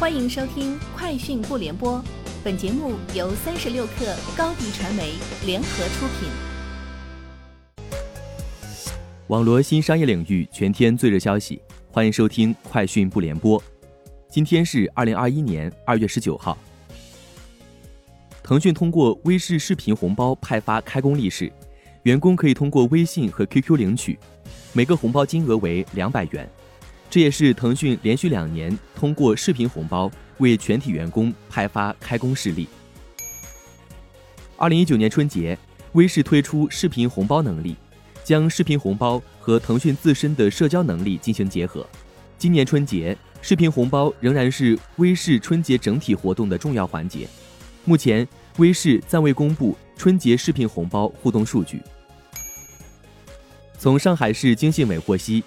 欢迎收听《快讯不联播》，本节目由三十六克高低传媒联合出品。网罗新商业领域全天最热消息，欢迎收听《快讯不联播》。今天是二零二一年二月十九号。腾讯通过微视视频红包派发开工利是，员工可以通过微信和 QQ 领取，每个红包金额为两百元。这也是腾讯连续两年通过视频红包为全体员工派发开工事例。二零一九年春节，微视推出视频红包能力，将视频红包和腾讯自身的社交能力进行结合。今年春节，视频红包仍然是微视春节整体活动的重要环节。目前，微视暂未公布春节视频红包互动数据。从上海市经信委获悉。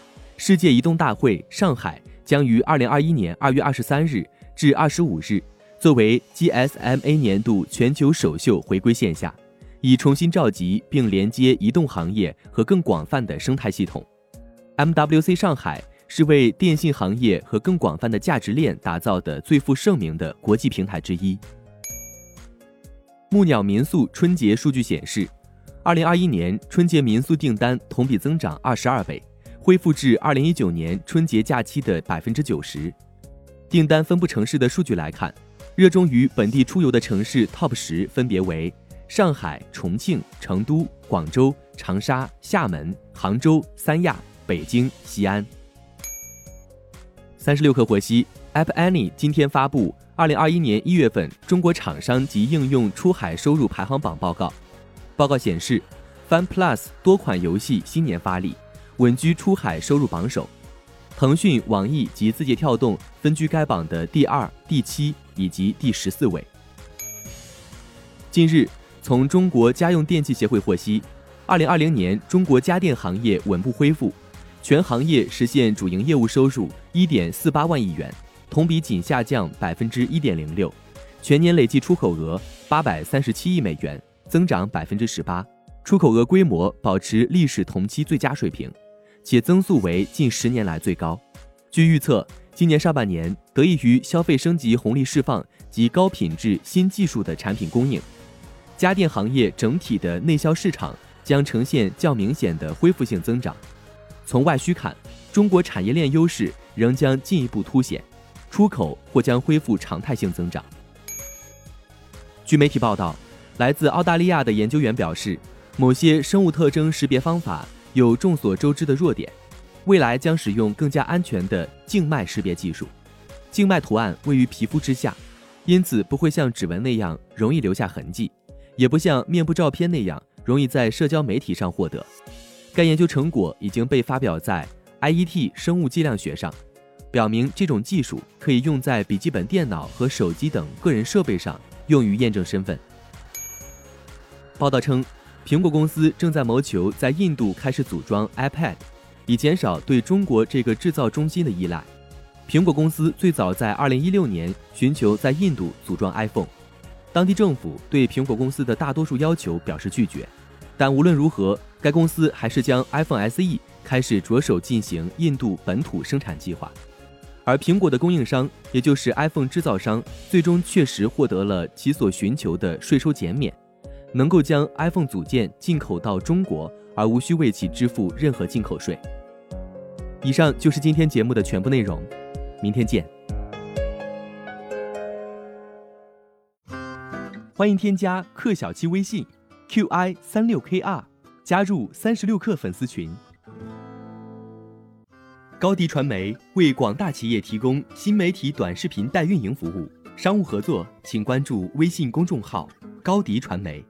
世界移动大会上海将于二零二一年二月二十三日至二十五日，作为 GSMA 年度全球首秀回归线下，以重新召集并连接移动行业和更广泛的生态系统。MWC 上海是为电信行业和更广泛的价值链打造的最负盛名的国际平台之一。木鸟民宿春节数据显示，二零二一年春节民宿订单同比增长二十二倍。恢复至二零一九年春节假期的百分之九十。订单分布城市的数据来看，热衷于本地出游的城市 TOP 十分别为上海、重庆、成都、广州、长沙、厦门、杭州、三亚、北京、西安。三十六氪获悉，App Annie 今天发布二零二一年一月份中国厂商及应用出海收入排行榜报告。报告显示，Fun Plus 多款游戏新年发力。稳居出海收入榜首，腾讯、网易及字节跳动分居该榜的第二、第七以及第十四位。近日，从中国家用电器协会获悉，二零二零年中国家电行业稳步恢复，全行业实现主营业务收入一点四八万亿元，同比仅下降百分之一点零六，全年累计出口额八百三十七亿美元，增长百分之十八，出口额规模保持历史同期最佳水平。且增速为近十年来最高。据预测，今年上半年得益于消费升级红利释放及高品质新技术的产品供应，家电行业整体的内销市场将呈现较明显的恢复性增长。从外需看，中国产业链优势仍将进一步凸显，出口或将恢复常态性增长。据媒体报道，来自澳大利亚的研究员表示，某些生物特征识别方法。有众所周知的弱点，未来将使用更加安全的静脉识别技术。静脉图案位于皮肤之下，因此不会像指纹那样容易留下痕迹，也不像面部照片那样容易在社交媒体上获得。该研究成果已经被发表在《IET 生物计量学》上，表明这种技术可以用在笔记本电脑和手机等个人设备上，用于验证身份。报道称。苹果公司正在谋求在印度开始组装 iPad，以减少对中国这个制造中心的依赖。苹果公司最早在2016年寻求在印度组装 iPhone，当地政府对苹果公司的大多数要求表示拒绝。但无论如何，该公司还是将 iPhone SE 开始着手进行印度本土生产计划。而苹果的供应商，也就是 iPhone 制造商，最终确实获得了其所寻求的税收减免。能够将 iPhone 组件进口到中国，而无需为其支付任何进口税。以上就是今天节目的全部内容，明天见。欢迎添加克小七微信，qi 三六 kr，加入三十六氪粉丝群。高迪传媒为广大企业提供新媒体短视频代运营服务，商务合作请关注微信公众号高迪传媒。